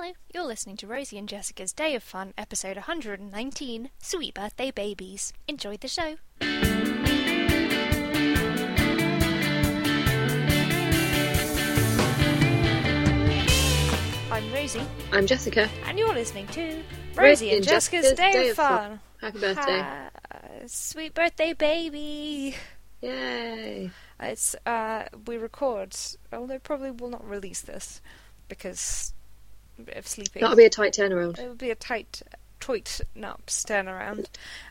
Hello, you're listening to Rosie and Jessica's Day of Fun, episode 119 Sweet Birthday Babies. Enjoy the show. I'm Rosie, I'm Jessica. and you're listening to Rosie and Jessica's, Day, of Fun. Happy birthday. Sweet birthday, baby. Yay. It's uh, we record, although probably will not release this because of sleeping. That'll be a tight turnaround. It will be a tight, tight naps turnaround.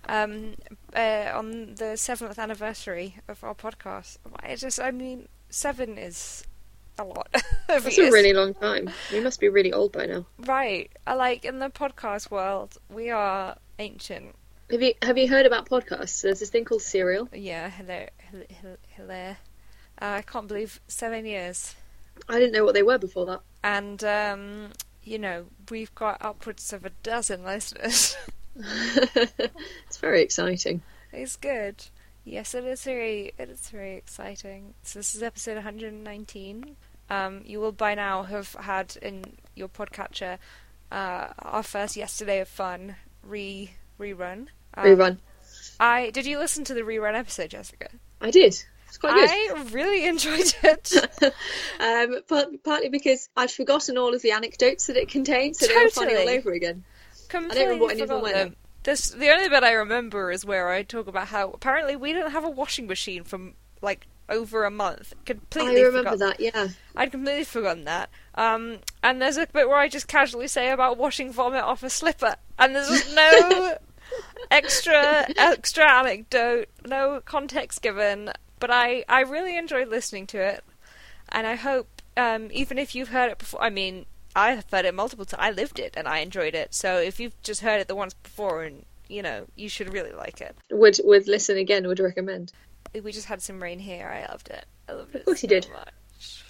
Um, uh, on the seventh anniversary of our podcast, I just, I mean, seven is a lot. That's a really long time. We must be really old by now. right. I Like in the podcast world, we are ancient. Have you have you heard about podcasts? There's this thing called Serial. Yeah, hello, hello, hello. Uh, I can't believe seven years. I didn't know what they were before that. and um, you know we've got upwards of a dozen listeners. it's very exciting. it's good. Yes, it is very it is very exciting. So this is episode 119. Um, you will by now have had in your podcatcher uh, our first yesterday of fun re rerun. Um, Rerun. I did you listen to the rerun episode, Jessica? I did. It's quite good. I really enjoyed it. um, but partly because I'd forgotten all of the anecdotes that it contained, so they were funny all Totally. over again. Completely remember what any of them forgot were them. This the only bit I remember is where I talk about how apparently we didn't have a washing machine from like over a month. Completely I remember forgot. that. Yeah. I'd completely forgotten that. Um, and there's a bit where I just casually say about washing vomit off a slipper, and there's no extra extra anecdote, no context given. But I I really enjoyed listening to it, and I hope um, even if you've heard it before, I mean. I've heard it multiple times. I lived it and I enjoyed it. So if you've just heard it the once before, and you know, you should really like it. Would would listen again. Would recommend. We just had some rain here. I loved it. I loved it. Of course you did. Much.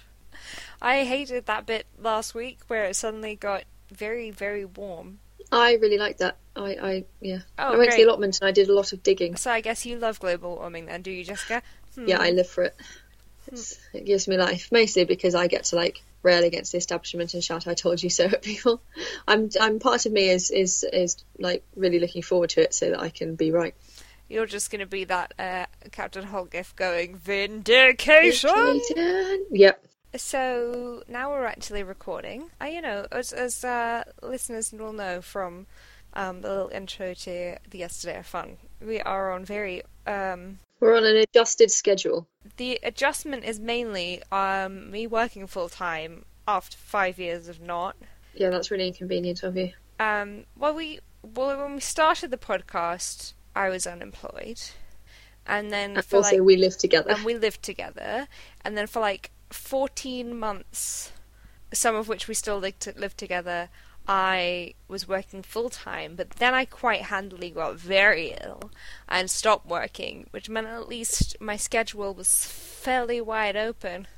I hated that bit last week where it suddenly got very, very warm. I really liked that. I, I yeah. Oh, I went to the allotment and I did a lot of digging. So I guess you love global warming then, do you, Jessica? Hmm. Yeah, I live for it. It's, it gives me life, mostly because I get to like rail against the establishment and shout "I told you so" at people. I'm, I'm part of me is is is like really looking forward to it so that I can be right. You're just going to be that uh, Captain Holt gif going vindication. Yep. So now we're actually recording. Uh, you know, as as uh, listeners will know from um, the little intro to the yesterday of fun, we are on very um, We're on an adjusted schedule. the adjustment is mainly um, me working full time after five years of not. Yeah, that's really inconvenient of you. Um, well, we well when we started the podcast, I was unemployed, and then And for also, like we lived together. and we lived together, and then for like fourteen months, some of which we still lived, to, lived together. I was working full time, but then I quite handily got very ill and stopped working, which meant at least my schedule was fairly wide open.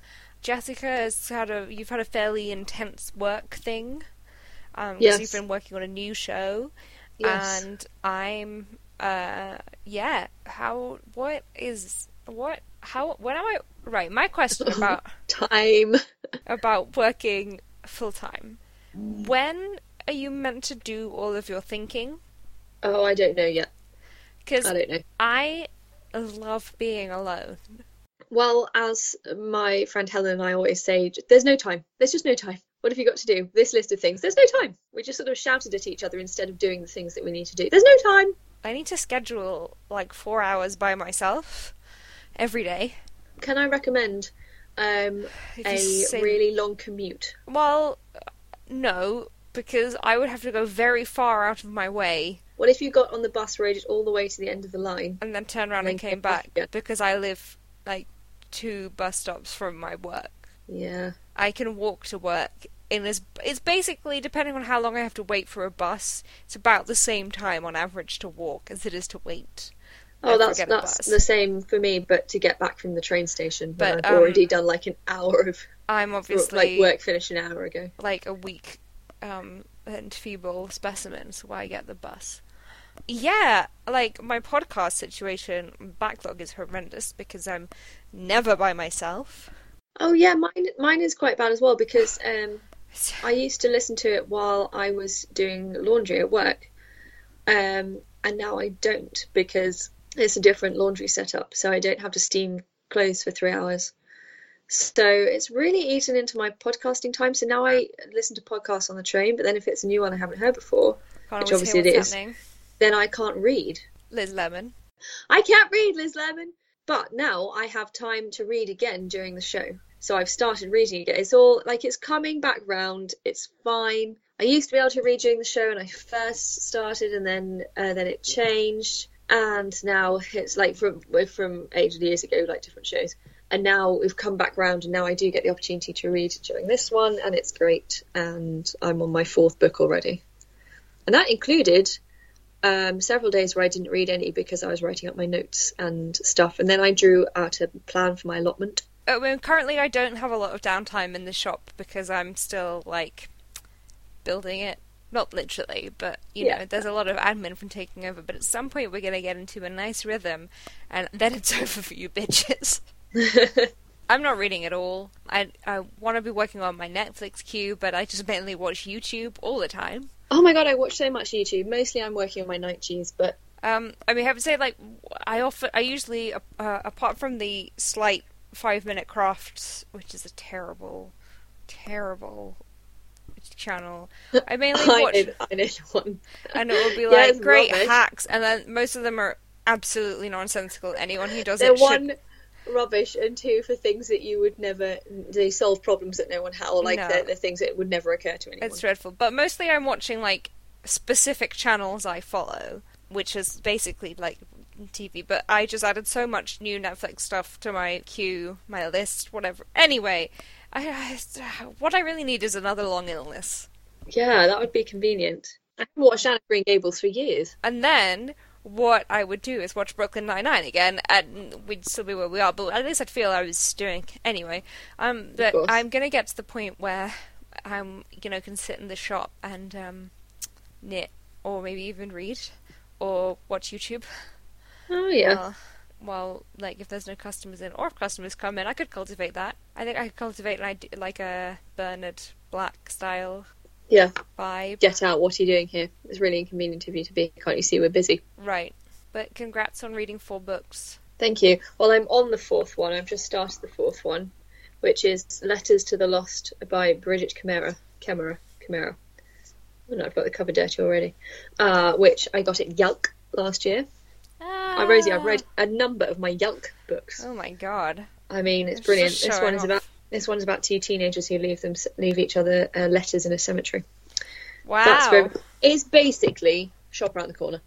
Jessica has had a you've had a fairly intense work thing, um, Yes. you've been working on a new show, Yes. and I'm uh yeah. How what is what how when am I right? My question about Time. about working full time. When are you meant to do all of your thinking? Oh, I don't know yet. Because I don't know. I love being alone. Well, as my friend Helen and I always say, there's no time. There's just no time. What have you got to do? This list of things. There's no time. We just sort of shouted at each other instead of doing the things that we need to do. There's no time. I need to schedule like four hours by myself every day. Can I recommend um, a say- really long commute? Well, no, because I would have to go very far out of my way What if you got on the bus, rode it all the way to the end of the line? and then turned around And and came back because I live like two bus stops from my work. Yeah. I can walk to work in as it's basically depending on how long I have to wait for a bus. It's about the same time on average to walk as it is to wait. Oh, that's that's the same for me, but to get back from the train station. But But, I've um, already done like an hour of I'm obviously like work finished an hour ago. like a weak um, and feeble specimen, so I get the bus. Yeah, like my podcast situation backlog is horrendous because I'm never by myself. Oh yeah, mine mine is quite bad as well because um I used to listen to it while I was doing laundry at work, um, and now I don't because it's a different laundry setup, so I don't have to steam clothes for three hours. So it's really eaten into my podcasting time. So now I listen to podcasts on the train, but then if it's a new one I haven't heard before, Can't Which obviously it is, happening. then I can't read. Liz Lemon. I can't read, Liz Lemon. But now I have time to read again during the show. So I've started reading again. It's all like it's coming back round. It's fine. I used to be able to read during the show when I first started, and then uh, then it changed. And now it's like from from ages years ago, like different shows. And now we've come back round, and now I do get the opportunity to read during this one, and it's great. And I'm on my fourth book already, and that included um, several days where I didn't read any because I was writing up my notes and stuff, and then I drew out a plan for my allotment. I mean, currently, I don't have a lot of downtime in the shop because I'm still like building it. Not literally, but you Yeah. know, there's a lot of admin from taking over. But at some point, we're gonna get into a nice rhythm, and then it's over for you bitches. I'm not reading at all. I I want to be working on my Netflix queue, but I just mainly watch YouTube all the time. Oh my god, I watch so much YouTube. Mostly I'm working on my night cheese, but Um, I mean, I have to say, like, I often, I usually, uh, apart from the slight five minute crafts, which is a terrible, terrible channel, I mainly I watch, I know the one. and it will be like it's great rubbish. hacks, and then most of them are absolutely nonsensical. Anyone who does it should. Rubbish and two for things that you would never. They solve problems that no one had, or like No. they're, they're things that would never occur to anyone. It's dreadful. But mostly I'm watching like specific channels I follow, which is basically like TV. But I just added so much new Netflix stuff to my queue, my list, whatever. Anyway, I, I what I really need is another long illness. Yeah, that would be convenient. I haven't watched Anna Green Gables for years. And then what I would do is watch Brooklyn Nine Nine again, and we'd still be where we are. But at least I'd feel I was doing anyway. Um, but. I'm gonna get to the point where I'm, you know, can sit in the shop and um, knit, or maybe even read, or watch YouTube. Oh yeah, Well, well, like if there's no customers in, or if customers come in, I could cultivate that. I think I could cultivate an like a Bernard Black style yeah. vibe. Get out. What are you doing here? It's really inconvenient of you to be. Can't you see we're busy? Right. But congrats on reading four books. Thank you. Well, I'm on the fourth one. I've just started the fourth one, which is Letters to the Lost by Brigid Kemmerer. Camera. Camera. Oh, no, I've got the cover dirty already. Uh, which I got at YALC last year. Ah. Uh, Rosie, I've read a number of my YALC books. Oh my god. I mean, it's It's brilliant. This one is about this one is about two teenagers who leave them leave each other uh, letters in a cemetery. Wow. That's very, it's basically shop around the corner.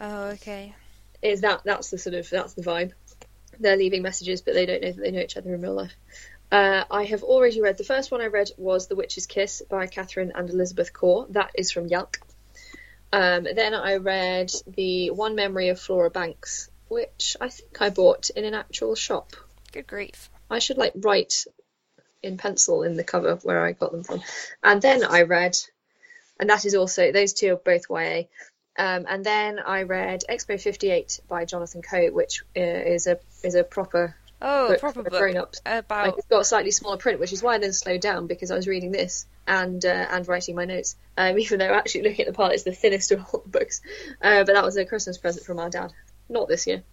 Oh, okay. Is that that's the sort of that's the vibe. They're leaving messages, but they don't know that they know each other in real life. Uh, I have already read the first one. I read was *The Witch's Kiss* by Katharine and Elizabeth Corr. That is from YALC. Um, then I read the *One Memory of Flora Banks*, which I think I bought in an actual shop. Good grief. I should like write in pencil in the cover where I got them from. And then I read, and that is also those two are both YA. Um, and then I read Expo 58 by Jonathan Coe, which uh, is a is a proper Oh, book proper book. grown ups. About. Like it's got slightly smaller print, which is why I then slowed down because I was reading this and uh, and writing my notes. Um, even though actually looking at the part, it's the thinnest of all the books. Uh, but that was a Christmas present from our dad, not this year.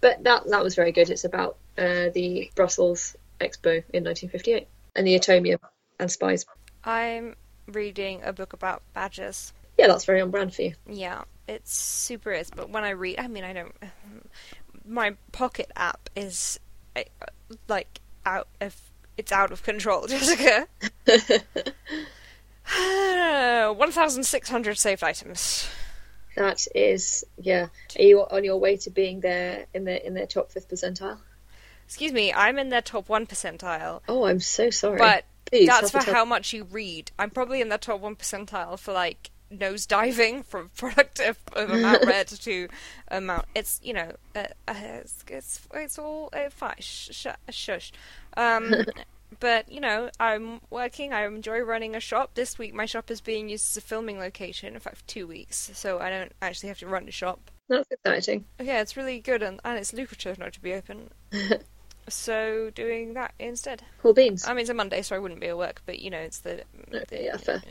But that that was very good. It's about uh, the Brussels Expo in 1958 and the Atomium and spies. I'm reading a book about badgers. Yeah, that's very on brand for you. Yeah, it super is. But when I read, I mean, I don't. My Pocket app is uh, like out of. It's out of control, Jessica. 1,600 saved items. That is, yeah. Are you on your way to being there in the in their top fifth percentile? Excuse me, I'm in their top 1 percentile. Oh, I'm so sorry. But Please, that's for help us help. how much you read. I'm probably in the top 1 percentile for like nose diving from productive of amount read to amount. It's, you know, uh, uh, it's, it's, it's all uh, fine. Sh- sh- shush. Um, but, you know, I'm working. I enjoy running a shop. This week my shop is being used as a filming location. In fact, two weeks. So I don't actually have to run the shop. That's exciting. Yeah, it's really good and, and it's lucrative not to be open. So doing that instead. Cool beans. I mean, it's a Monday, so I wouldn't be at work, but you know, it's the, the yeah, fair.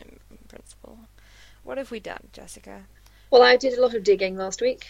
principle. What have we done, Jessica? Well, I did a lot of digging last week.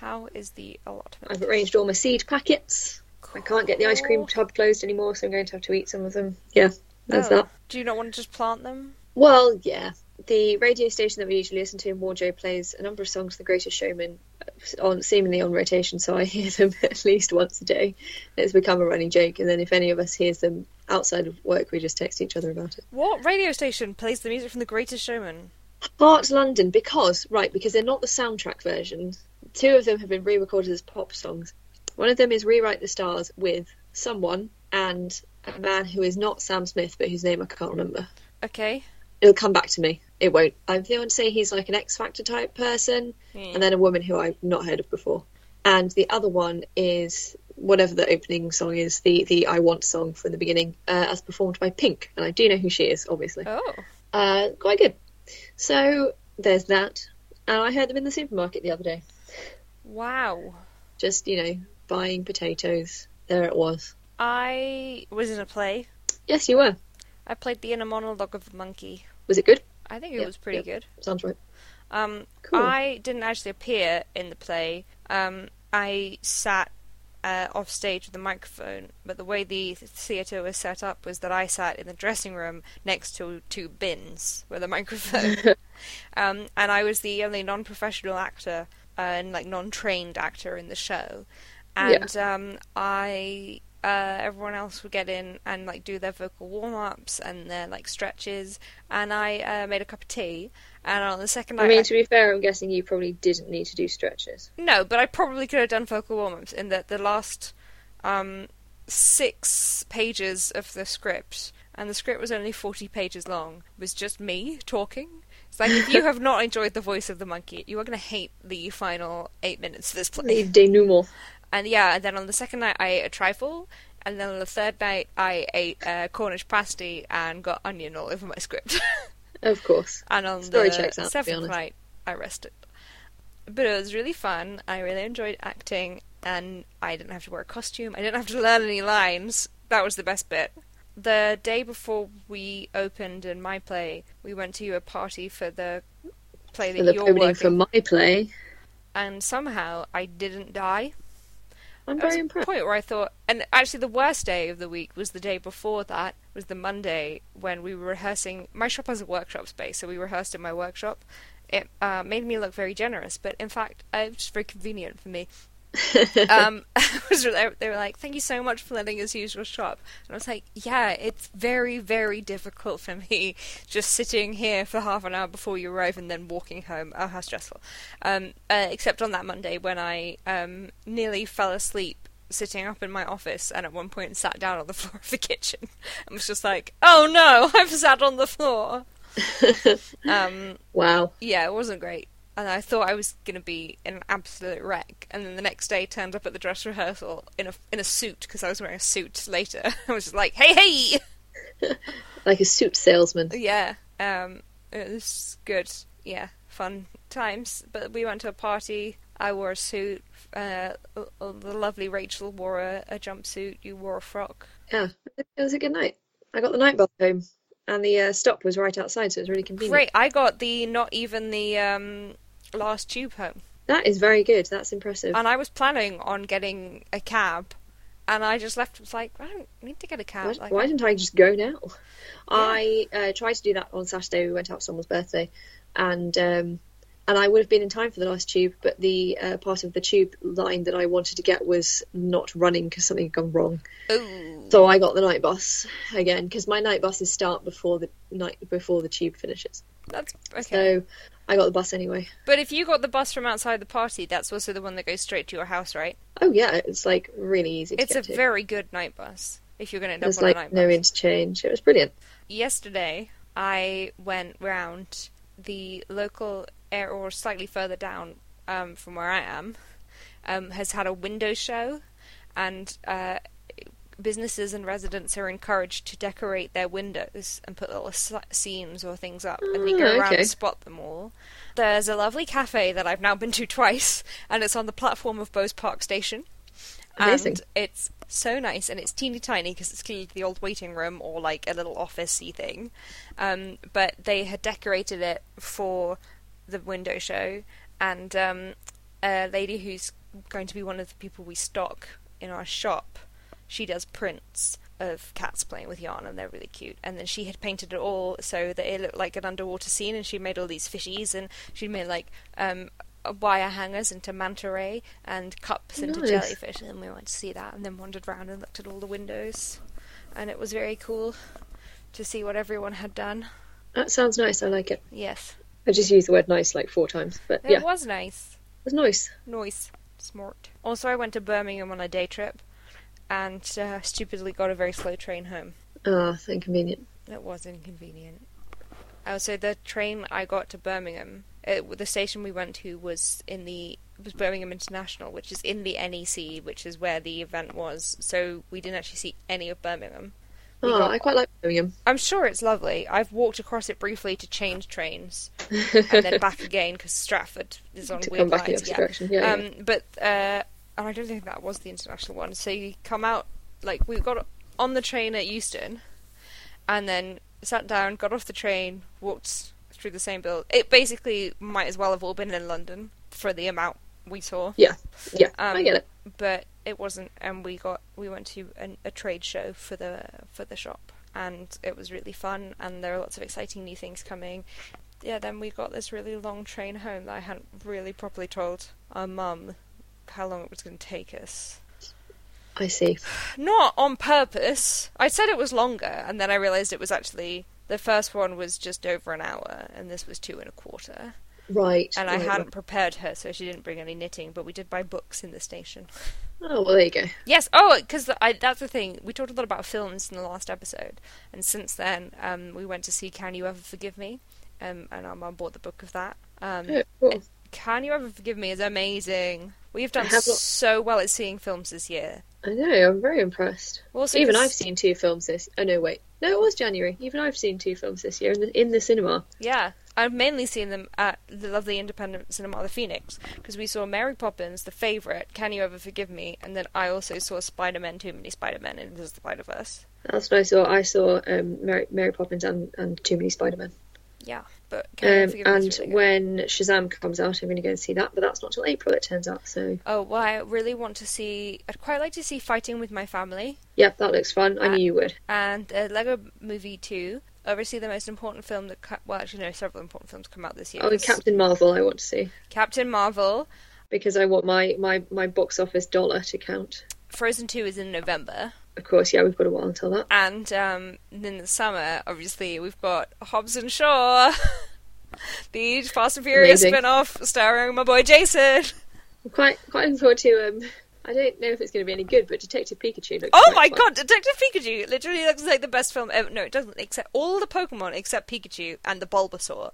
How is the allotment? I've arranged all my seed packets. I can't get the ice cream tub closed anymore, so I'm going to have to eat some of them. Yeah, that's Oh, that. Do you not want to just plant them? Well, yeah. The radio station that we usually listen to in Warjo plays a number of songs of The Greatest Showman uh, on seemingly on rotation, so I hear them at least once a day. It's become a running joke, and then if any of us hears them outside of work, we just text each other about it. What radio station plays the music from The Greatest Showman? Heart London, because right, because they're not the soundtrack versions. Two of them have been re-recorded as pop songs. One of them is "Rewrite the Stars" with someone and a man who is not Sam Smith, but whose name I can't remember. Okay. It'll come back to me. It won't. I'm want to say he's like an X Factor type person, Hmm. and then a woman who I've not heard of before. And the other one is whatever the opening song is, the the I Want song from the beginning, uh, as performed by Pink, and I do know who she is, obviously. Oh. Uh, quite good. So there's that, and I heard them in the supermarket the other day. Wow. Just you know, buying potatoes. There it was. I was in a play. Yes, you were. I played the inner monologue of the monkey. Was it good? I think it Yep, was pretty yep. good. Sounds right. Um, Cool. I didn't actually appear in the play. Um, I sat uh, off stage with a microphone, but the way the theatre was set up was that I sat in the dressing room next to two bins with a microphone, um, and I was the only non-professional actor uh, and like non-trained actor in the show, and um, I. Uh, everyone else would get in and like do their vocal warm-ups and their like stretches, and I uh, made a cup of tea. And on the second night, I mean, to be fair, I'm guessing you probably didn't need to do stretches. no, but I probably could have done vocal warm-ups in that the last um, six pages of the script, and the script was only 40 pages long, was just me talking. It's like, if you have not enjoyed the voice of the monkey, you are going to hate the final eight minutes of this play. The denouement. And yeah, and then on the second night, I ate a trifle, and then on the third night, I ate uh, Cornish pasty and got onion all over my script. Of course. And on Story the out, seventh night, I rested. But it was really fun. I really enjoyed acting, and I didn't have to wear a costume. I didn't have to learn any lines. That was the best bit. The day before we opened in my play, we went to a party for the play For that the you're opening working, for my play. and somehow I didn't die. I'm very impressed. point where I thought, and actually the worst day of the week was the day before that, was the Monday when we were rehearsing. My shop has a workshop space, so we rehearsed in my workshop. It uh, made me look very generous, but in fact, uh, it was just very convenient for me. um, they were like, "Thank you so much for letting us use your shop," and I was like, "Yeah, it's very, very difficult for me just sitting here for half an hour before you arrive and then walking home. Oh, how stressful!" Um, uh, except on that Monday when I um, nearly fell asleep sitting up in my office and at one point sat down on the floor of the kitchen and was just like, "Oh no, I've sat on the floor." um, wow. yeah, it wasn't great. And I thought I was gonna be in an absolute wreck. And then the next day, turned up at the dress rehearsal in a in a suit because I was wearing a suit later. I was just like, "Hey, hey!" Like a suit salesman. Yeah, um, it was good. Yeah, fun times. But we went to a party. I wore a suit. Uh, uh, the lovely Rachel wore a, a jumpsuit. You wore a frock. Yeah, it was a good night. I got the night bus home, and the uh, stop was right outside, so it was really convenient. Great. I got the not even the um, last tube home. That is very good. That's impressive. And I was planning on getting a cab, and I just left. Was like, I don't need to get a cab. Why, Like, why didn't I just go now? I uh, tried to do that on Saturday. We went out for someone's birthday, and um, and I would have been in time for the last tube, but the uh, part of the tube line that I wanted to get was not running because something had gone wrong. Ooh. So I got the night bus again because my night buses start before the night before the tube finishes. That's okay. So I got the bus anyway. But if you got the bus from outside the party, that's also the one that goes straight to your house, right? Oh yeah, it's like really easy to It's a to. very good night bus. If you're going to end There's up on a like night no bus. interchange. It was brilliant. Yesterday, I went round the local air, or slightly further down um, from where I am, um, has had a window show, and uh, businesses and residents are encouraged to decorate their windows and put little scenes or things up, and you go Oh, around okay. and spot them all. There's a lovely cafe that I've now been to twice, and it's on the platform of Bowes Park Station. Amazing. and it's so nice and it's teeny tiny because it's clearly the old waiting room or like a little officey thing. Um, but they had decorated it for the window show, and um, a lady who's going to be one of the people we stock in our shop, she does prints of cats playing with yarn and they're really cute. And then she had painted it all so that it looked like an underwater scene and she made all these fishies and she made like um wire hangers into manta ray and cups into Nice. jellyfish and we went to see that and then wandered around and looked at all the windows and it was very cool to see what everyone had done. That sounds nice. I like it. Yes. I just used the word nice like four times, but It yeah, was nice. it was nice. Nice. Smart. Also I went to Birmingham on a day trip and uh, stupidly got a very slow train home. Oh, it's inconvenient. It was inconvenient. Also, the train I got to Birmingham, it, the station we went to was in the was Birmingham International, which is in the NEC, which is where the event was. So we didn't actually see any of Birmingham. We Oh, got- I quite like Birmingham. I'm sure it's lovely. I've walked across it briefly to change trains and then back again because Stratford is on to weird come back in the lines. yeah. direction. Yeah, Um, but uh, and I don't think that was the international one. So you come out like we got on the train at Euston, and then sat down, got off the train, walked through the same build. It basically might as well have all been in London for the amount we saw, yeah, yeah. I um, get it. but it wasn't. And we got we went to an, a trade show for the for the shop, and it was really fun. And there are lots of exciting new things coming. Yeah, then we got this really long train home that I hadn't really properly told our mum how long it was going to take us. I see. Not on purpose. I said it was longer, and then I realised it was actually the first one was just over an hour, and this was two and a quarter. Right. And I right, hadn't right. prepared her, so she didn't bring any knitting. But we did buy books in the station. Oh well, there you go. Yes. Oh, because that's the thing. We talked a lot about films in the last episode, and since then, um, we went to see Can You Ever Forgive Me, um, and our mum bought the book of that. Um, Oh, cool. Can You Ever Forgive Me is amazing. We've done have so well at seeing films this year. I know. I'm very impressed. Also, Even 'cause- I've seen two films this. Oh no, wait. No, it was January. Even I've seen two films this year in the in the cinema. Yeah, I've mainly seen them at the lovely independent cinema, The Phoenix, because we saw Mary Poppins, The Favourite, Can You Ever Forgive Me, and then I also saw Spider-Man, Too Many Spider-Men, and Into the Spider-Verse. That's what I saw. I saw um, Mary, Mary Poppins and, and Too Many Spider Men. Yeah, but Can You Ever Um, and is really good. when Shazam comes out, I'm going to go and see that. But that's not till April, it turns out. So Oh, well, I really want to see. I'd quite like to see Fighting with My Family Yep, that looks fun. I Uh, knew you would. and uh, Lego Movie 2. Obviously, the most important film that. Well, actually, no, several important films come out this year. Oh, and Captain Marvel, I want to see Captain Marvel. because I want my my my box office dollar to count. Frozen 2 is in November. Of course, yeah, we've got a while until that. And um, in the summer, obviously, we've got Hobbs and Shaw, the Fast and Furious Amazing. spin off starring my boy Jason. I'm quite quite looking forward to. Um, I don't know if it's going to be any good, but Detective Pikachu looks. Oh my fun. god, Detective Pikachu literally looks like the best film ever. No, it doesn't. Except all the Pokemon except Pikachu and the Bulbasaur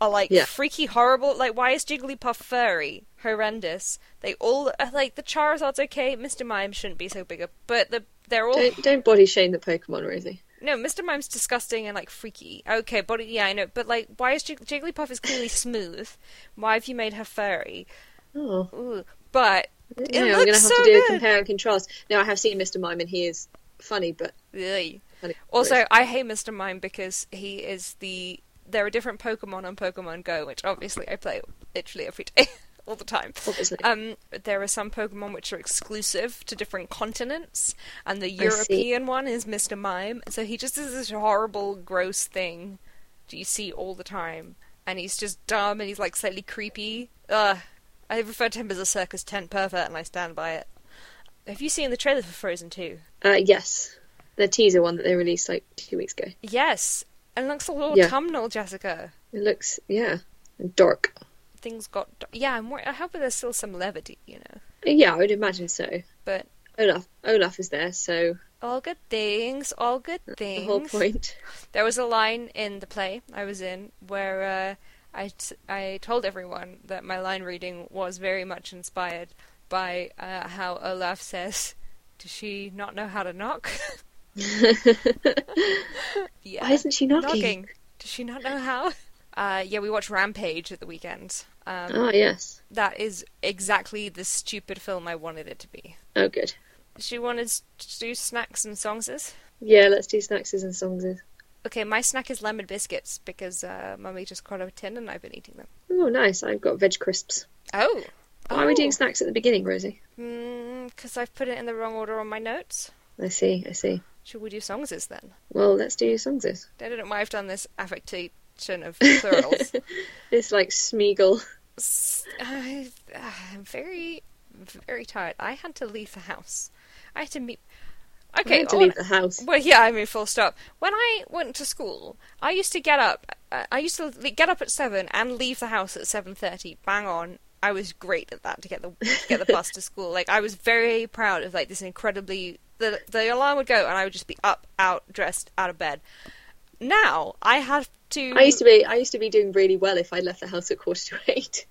are like Yeah. freaky, horrible. Like, why is Jigglypuff furry? Horrendous. They all are like the Charizard's okay. Mr. Mime shouldn't be so big, a, but the they're all Don't, don't body shame the Pokemon, Rosie. No, Mr. Mime's disgusting and like freaky. Okay, body, yeah, I know, but like, why is Jig- Jigglypuff is clearly smooth? Why have you made her furry? Oh, Ooh. But it yeah, I'm going to have so to do a compare and contrast. Now, I have seen Mr. Mime, and he is funny, but funny. Also, I hate Mr. Mime because he is the. There are different Pokemon on Pokemon Go, which obviously I play literally every day, all the time. obviously. Um, there are some Pokemon which are exclusive to different continents, and the. European one is Mr. Mime. So he just is this horrible, gross thing that you see all the time, and he's just dumb and he's like slightly creepy. Ugh. I refer to him as a circus tent pervert, and I stand by it. Have you seen the trailer for Frozen 2? Uh, yes, the teaser one that they released like two weeks ago. Yes, and it looks a little Yeah. autumnal, Jessica. It looks, yeah, dark. Things got. Yeah, I'm more, I hope there's still some levity, you know. Yeah, I would imagine so. But Olaf, Olaf is there, so all good things, all good things. the whole point. There was a line in the play I was in where uh, I, t- I told everyone that my line reading was very much inspired by uh, how Olaf says, Does she not know how to knock? yeah. Why isn't she knocking? knocking? Does she not know how? Uh, yeah, we watched Rampage at the weekend. Um, Ah, yes. That is exactly the stupid film I wanted it to be. Oh, good. Do you want to do snacks and songses? Yeah, let's do snacks and songs. Okay, my snack is lemon biscuits because uh, mummy just got a tin and I've been eating them. Oh, nice. I've got veg crisps. Oh. Why are we doing snacks at the beginning, Rosie? Because I've put it in the wrong order on my notes. I see, I see. Should we do songses then? Well, let's do songses. I don't know why I've done this affectation of plurals. It's like Smeagol. I, I'm very, very tired. I had to leave the house. I had to meet. I Okay, had to leave the house. Well, yeah, I mean, full stop. When I went to school, I used to get up. uh, I used to get up at seven and leave the house at seven thirty. Bang on. I was great at that to get the to get the bus to school. Like I was very proud of like this incredibly. The the alarm would go and I would just be up, out, dressed, out of bed. Now I have to. I used to be I used to be doing really well if I left the house at quarter to eight.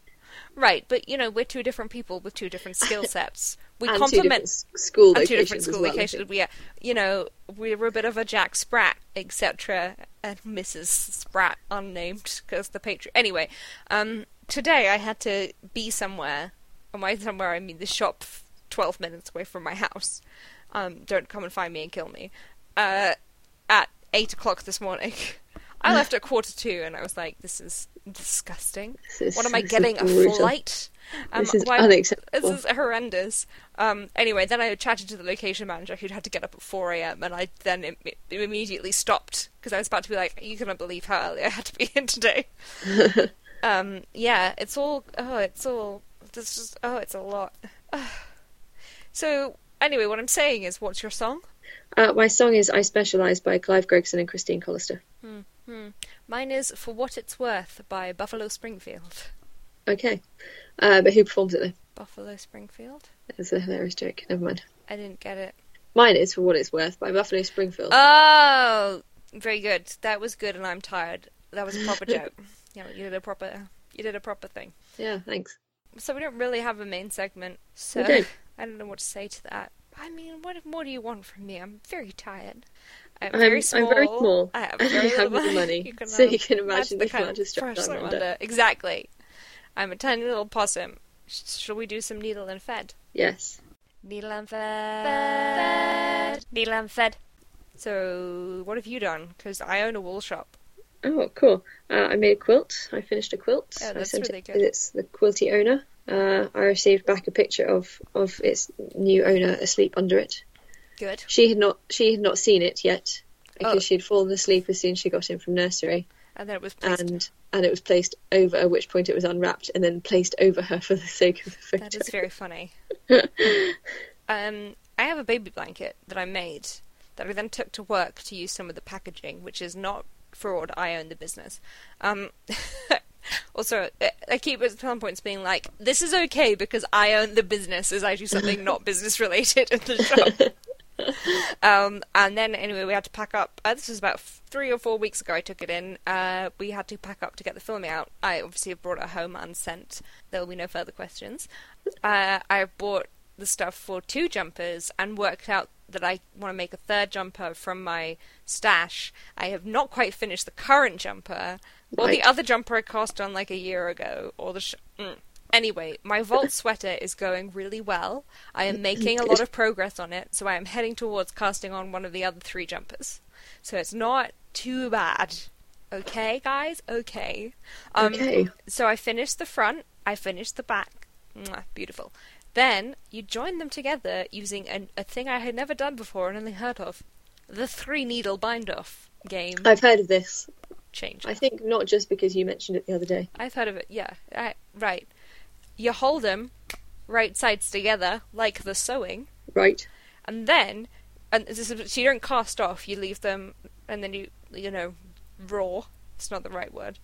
right, but you know we're two different people with two different skill sets. We and complement school and two different school well, locations. We, are, you know, we're a bit of a Jack Sprat, etc., and Mrs. Sprat, unnamed, because the patron. Anyway, um, today I had to be somewhere. And by somewhere, I mean the shop, twelve minutes away from my house. Um, don't come and find me and kill me. Uh, at eight o'clock this morning. I left at quarter two, and I was like, "This is disgusting. This is- what am I getting? A flight? Um, This is why- unacceptable. this is horrendous. Um, anyway, then I chatted to the location manager who'd had to get up at 4 a.m. and I then Im- immediately stopped because I was about to be like, you cannot believe how early I had to be in today. um, yeah, it's all, oh, it's all, this is, oh, it's a lot. so, anyway, what I'm saying is, what's your song? Uh, my song is I Specialise by Clive Gregson and Christine Collister. Hmm. Mine is For What It's Worth by Buffalo Springfield. Okay. Uh, but who performs it though? Buffalo Springfield? That's a hilarious joke. Never mind. I didn't get it. Mine is For What It's Worth by Buffalo Springfield. Oh, very good. That was good, and I'm tired. That was a proper joke. Yeah, you did a proper, you did a proper thing. yeah, thanks. So we don't really have a main segment. So We don't. I don't know what to say to that. I mean, what more do you want from me? I'm very tired. I'm I'm- very I'm small. very small, I have and I have little no money, You can, so um, you can imagine the kind amount of stress pressure I'm I'm under. Exactly. I'm a tiny little possum. Shall we do some needle and fed? Yes. Needle and fed. Needle and fed. So, what have you done? Because I own a wool shop. Oh, cool. Uh, I made a quilt. I finished a quilt. Oh, I that's sent really it good. to its the quilty owner. Uh, I received back a picture of, of its new owner asleep under it. Good. She had not she had not seen it yet because Oh. she had fallen asleep as soon as she got in from nursery, And then it was placed. and and it was placed over. At which point it was unwrapped and then placed over her for the sake of the photo. That is very funny. um, I have a baby blanket that I made that I then took to work to use some of the packaging, which is not fraud. I own the business. Um, also, I- I keep at some points being like, "This is okay because I own the business," as I do something not business related in the shop. um, and then anyway, we had to pack up. Uh, this was about f- three or four weeks ago. I took it in. Uh, we had to pack up to get the filming out. I obviously have brought it home and sent. There will be no further questions. Uh, I bought the stuff for two jumpers and worked out that I want to make a third jumper from my stash. I have not quite finished the current jumper. Or the other jumper I cast on like a year ago. Or the sh- mm. Anyway, my vault sweater is going really well. I am making a lot of progress on it, so I am heading towards casting on one of the other three jumpers. So it's not too bad. Okay, guys? Okay. Um, Okay. So I finished the front, I finished the back. Mwah, beautiful. Then you join them together using an, a thing I had never done before and only heard of the three needle bind off game. I've heard of this. Change. I think not just because you mentioned it the other day. I've heard of it. Yeah, I, right. You hold them right sides together like the sewing, Right. and then and this is, so you don't cast off. You leave them, and then you you know raw. It's not the right word.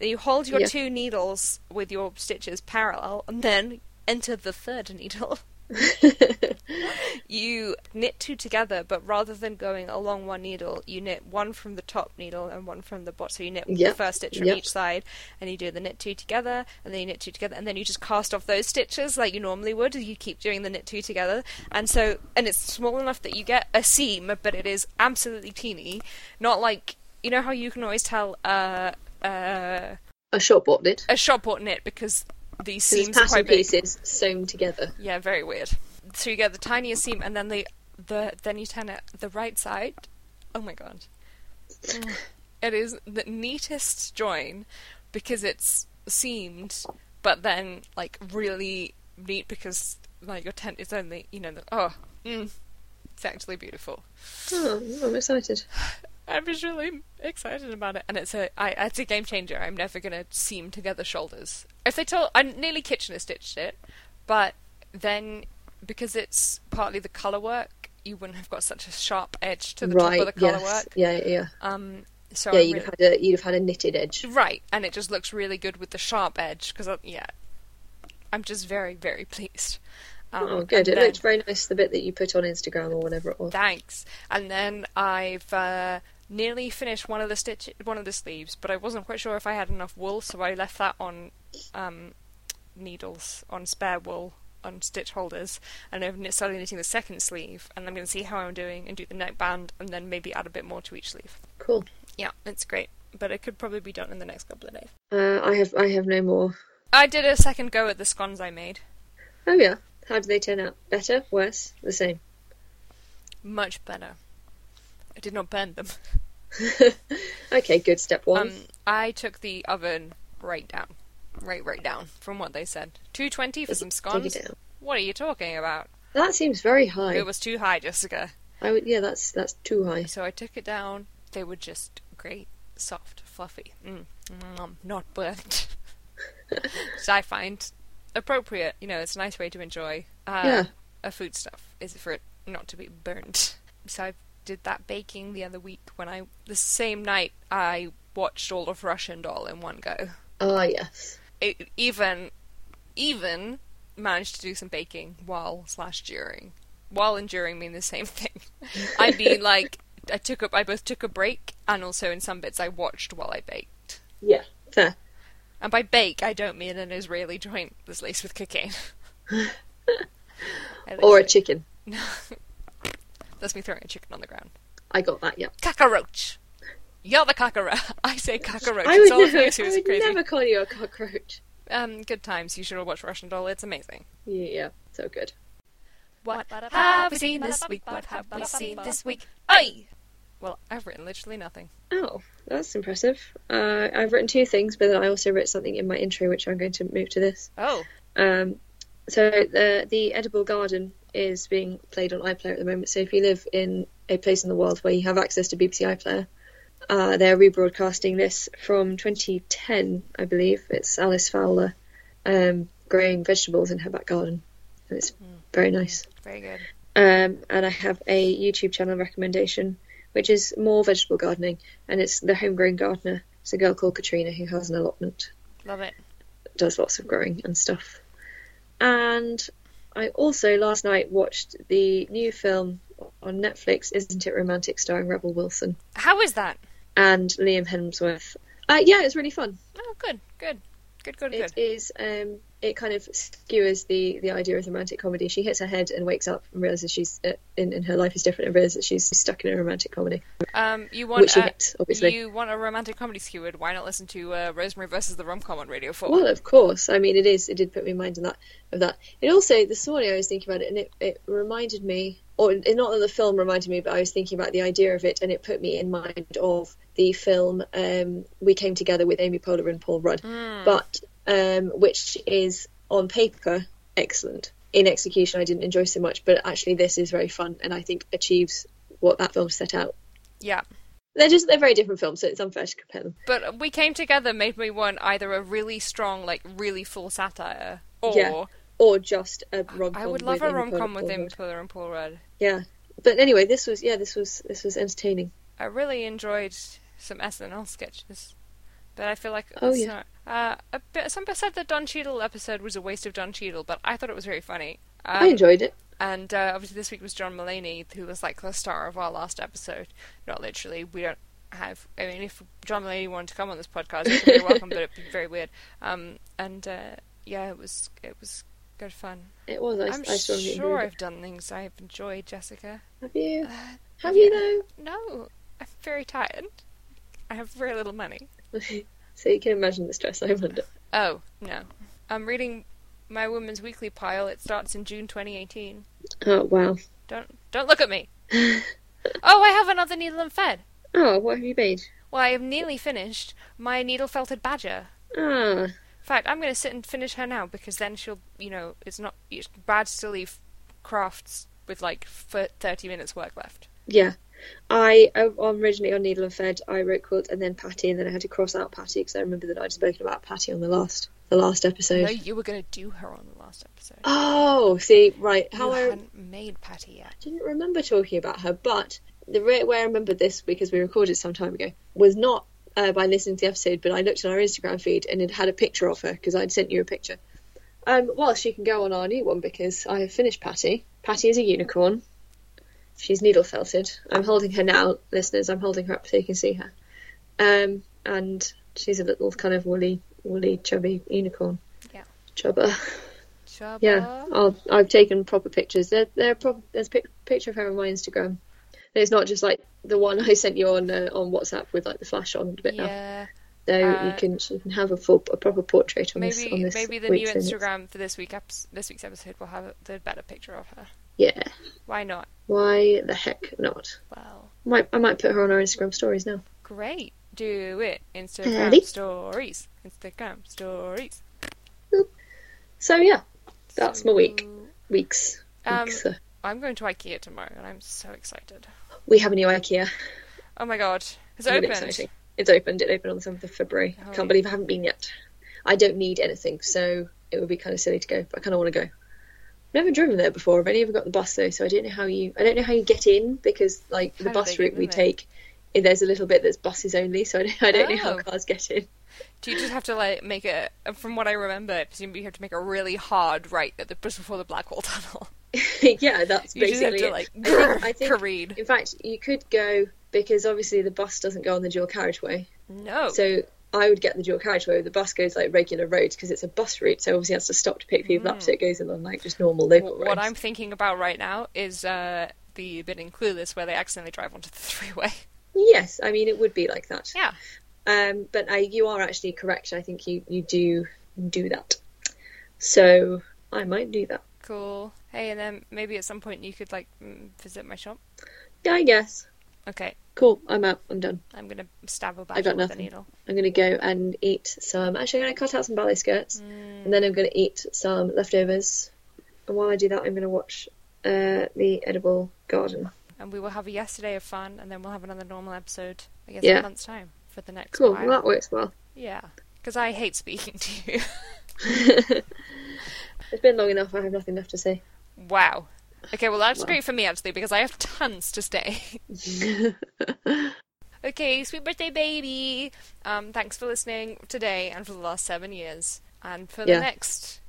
You hold your Yeah. two needles with your stitches parallel, and then enter the third needle. you knit two together, but rather than going along one needle, you knit one from the top needle and one from the bottom. So you knit the first stitch from yep. each side, and you do the knit two together, and then you knit two together, and then you just cast off those stitches like you normally would. You keep doing the knit two together, and so and it's small enough that you get a seam, but it is absolutely teeny. Not like you know how you can always tell uh, uh, A short bought it. a short bought knit because these So seams are quite big. pieces sewn together. Yeah, very weird. so you get the tiniest seam, and then the the then you turn it the right side. Oh my god, it is the neatest join because it's seamed, but then like really neat because like your tent is only you know the, oh mm, it's actually beautiful. Oh, I'm excited. I'm just really excited about it, and it's a I, it's a game changer. I'm never gonna seam together shoulders. If they told, I nearly Kitchener stitched it, but then because it's partly the color work, you wouldn't have got such a sharp edge to the right. top of the color yes. work. Yeah, yeah, yeah. Um, so Yeah, I'm you'd really- have had a you'd have had a knitted edge. right, and it just looks really good with the sharp edge because yeah, I'm just very very pleased. Um, Oh, good. It then- looked very nice. The bit that you put on Instagram or whatever it was. Thanks. And then I've uh, nearly finished one of the stitch, one of the sleeves, but I wasn't quite sure if I had enough wool, so I left that on um, needles, on spare wool, on stitch holders, and I've knit- started knitting the second sleeve, and I'm going to see how I'm doing and do the neckband, and then maybe add a bit more to each sleeve. Cool. Yeah, it's great, but it could probably be done in the next couple of days. Uh, I have I have no more. I did a second go at the scones I made. Oh yeah. How did they turn out? Better? Worse? The same? Much better. I did not burn them. okay, good. Step one. Um, I took the oven right down, right, right down from what they said. Two twenty for some Take scones. it down. What are you talking about? That seems very high. It was too high, Jessica. I would. Yeah, that's that's too high. So I took it down. They were just great, soft, fluffy, mm, mm, not burnt. Which I find appropriate. You know, it's a nice way to enjoy uh, Yeah. a foodstuff. Is for it not to be burnt. So I did that baking the other week when I the same night I watched all of Russian Doll in one go. Ah, yes. it even even managed to do some baking while slash during. While and during mean the same thing. I mean, like I took up I both took a break and also in some bits I watched while I baked. Yeah. Fair. And by bake, I don't mean an Israeli joint that's laced with cocaine. Or a chicken. it- That's me throwing a chicken on the ground. I got that. Yeah. Cockroach. You're the cockroach. I say cockroach. I It's would, all of never, you, I would crazy. never call you a cockroach. Um, good times. You should all watch Russian Doll. It's amazing. Yeah, yeah. So good. What have we seen this week? What have we seen this week? Oi! Well, I've written literally nothing. Oh, that's impressive. Uh, I've written two things, but then I also wrote something in my intro, which I'm going to move to this. Oh, Um, so the the edible garden is being played on iPlayer at the moment. So if you live in a place in the world where you have access to BBC iPlayer, uh, they're rebroadcasting this from 2010, I believe. It's Alys Fowler um, growing vegetables in her back garden, and it's very nice. very good. Um, and I have a YouTube channel recommendation, which is more vegetable gardening, and it's the Homegrown Gardener. It's a girl called Katrina who has an allotment Love it. does lots of growing and stuff. And I also last night watched the new film on Netflix, Isn't It Romantic, starring Rebel Wilson How is that? and Liam Hemsworth. Uh, yeah, it's really fun. Oh, good, good, good, good, It is. Um, it kind of skewers the the idea of romantic comedy. She hits her head and wakes up and realizes she's uh, in, in her life is different and realizes that she's stuck in a romantic comedy, Um, you want which a, hates, obviously. you want a romantic comedy skewered? Why not listen to uh, Rosemary versus the Rom-Com on Radio Four? Well, of course. I mean, it is. It did put me in mind of that. Of that. It also this morning I was thinking about it, and it, it reminded me, or not that the film reminded me, but I was thinking about the idea of it, and it put me in mind of the film um, "We Came Together" with Amy Poehler and Paul Rudd, but um, which is on paper excellent. In execution, I didn't enjoy so much, but actually, this is very fun, and I think achieves what that film set out. Yeah, They're just they're very different films, so it's unfair to compare them. but we came together made me want either a really strong, like really full satire, or Yeah, Or just a rom com. I would love a rom-com with Amy Poehler and Paul Rudd. Yeah, but anyway, this was yeah, this was this was entertaining. I really enjoyed some SNL sketches, but I feel like Oh, yeah. not- uh, a bit, some people said the Don Cheadle episode was a waste of Don Cheadle, but I thought it was very funny. Um, I enjoyed it. And uh, obviously, this week was John Mulaney, who was like the star of our last episode. Not literally. We don't have. I mean, if John Mulaney wanted to come on this podcast, you're very welcome, but it'd be very weird. Um, and uh, yeah, it was it was good fun. It was. I, I'm I sure I've done things I've enjoyed, Jessica. Have you? Uh, Have yeah. you though? No, I'm very tired. I have very little money. so you can imagine the stress I'm under. Oh no, I'm reading my Women's Weekly pile. It starts in June 2018. Oh wow. Don't don't look at me. oh, I have another needle and thread. Oh, what have you made? Well, I have nearly finished my needle felted badger. Ah, In fact, I'm going to sit and finish her now because then she'll, you know, it's not it's bad to leave crafts with like f- 30 minutes work left. yeah. I originally on Needle and Fed, I wrote quilt and then Patty, and then I had to cross out Patty because I remember that I'd spoken about Patty on the last the last episode. No, you were going to do her on the last episode. Oh, see, right. you How I hadn't made Patty yet. I didn't remember talking about her, but the way I remembered this because we recorded some time ago was not uh, by listening to the episode, but I looked at our Instagram feed and it had a picture of her because I'd sent you a picture. Um, well, she can go on our new one because I have finished Patty. Patty is a unicorn. She's needle felted. I'm holding her now, listeners. I'm holding her up so you can see her. Um, and she's a little kind of woolly, woolly, chubby unicorn. Yeah. Chubber. Chubba. Yeah, I'll, I've taken proper pictures. There, there prob- there's a pic- picture of her on my Instagram. It's not just like the one I sent you on uh, on WhatsApp with like the flash on a bit. now. Yeah. So uh, you can you can have a full a proper portrait on this Maybe on this maybe the new. Instagram for this week this week's episode will have the better picture of her. Yeah. Why not? Why the heck not? Well, Might I might put her on our Instagram stories now. great. Do it. Instagram Ready? stories. Instagram stories. So yeah, that's my week. Weeks. Um, weeks, uh, I'm going to IKEA tomorrow, and I'm so excited. We have a new IKEA. Oh my god, it's opened. exciting. It's opened. It opened on the seventh of February. Oh, Can't believe I haven't been yet. I don't need anything, so it would be kind of silly to go. But I kind of want to go. I've never driven there before. I've only ever got the bus though, so I don't know how you. I don't know how you get in because like the bus route we it? take, there's a little bit that's buses only, so I don't, I don't know how Oh. cars get in. Do you just have to like make a? From what I remember, presumably you have to make a really hard right at the just before the Blackwall Tunnel. yeah, that's You basically to it. like I think, I think in fact you could go because obviously the bus doesn't go on the dual carriageway. No. So I would get the dual carriageway. The bus goes like regular roads because it's a bus route, so obviously it has to stop to pick people up. So it goes along like just normal local Wh- roads. what I'm thinking about right now is uh, the bit in Clueless where they accidentally drive onto the three-way. Yes, I mean it would be like that. Yeah. Um, but I, you are actually correct. I think you you do do that. So I might do that. Cool. Hey, and then maybe at some point you could like mm, visit my shop. Yeah, I guess. Okay, Cool. I'm out. I'm done. I'm gonna stab a I got with nothing. needle. I'm gonna go and eat some. Actually, I'm gonna cut out some ballet skirts, Mm. and then I'm gonna eat some leftovers. And while I do that, I'm gonna watch uh, the Edible Garden. And we will have a yesterday of fun, and then we'll have another normal episode. I guess in a month's time for the next. One. Cool. Well, that works well. Yeah, because I hate speaking to you. it's been long enough. I have nothing left to say. Wow. Okay, well that's Wow. great for me actually because I have tons to stay. okay, sweet birthday baby. Um, thanks for listening today and for the last seven years, and for the next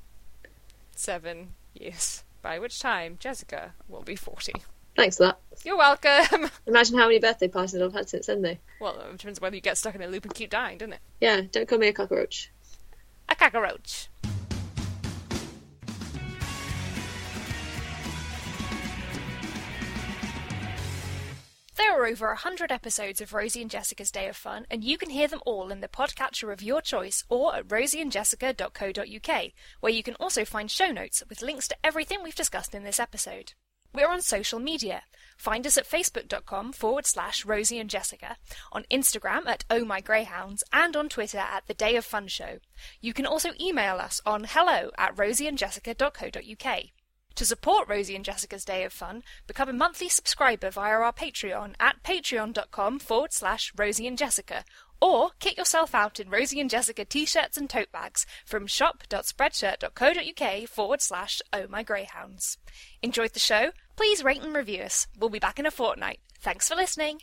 seven years. By which time Jessica will be forty. Thanks for that. You're welcome. Imagine how many birthday parties I've had since then, though. well, it depends whether you get stuck in a loop and keep dying, doesn't it? Yeah, don't call me a cockroach. A cockroach. There are over 100 episodes of Rosie and Jessica's Day of Fun, and you can hear them all in the podcatcher of your choice or at rosieandjessica.co.uk, where you can also find show notes with links to everything we've discussed in this episode. We're on social media. Find us at facebook.com forward slash Rosie and Jessica, on Instagram at Oh My Greyhounds, and on Twitter at The Day of Fun Show. You can also email us on hello at rosieandjessica.co.uk. To support Rosie and Jessica's Day of Fun, become a monthly subscriber via our Patreon at patreon.com forward slash Rosie and Jessica, or kit yourself out in Rosie and Jessica t-shirts and tote bags from shop.spreadshirt.co.uk forward slash Oh My Greyhounds. Enjoyed the show? Please rate and review us. We'll be back in a fortnight. Thanks for listening.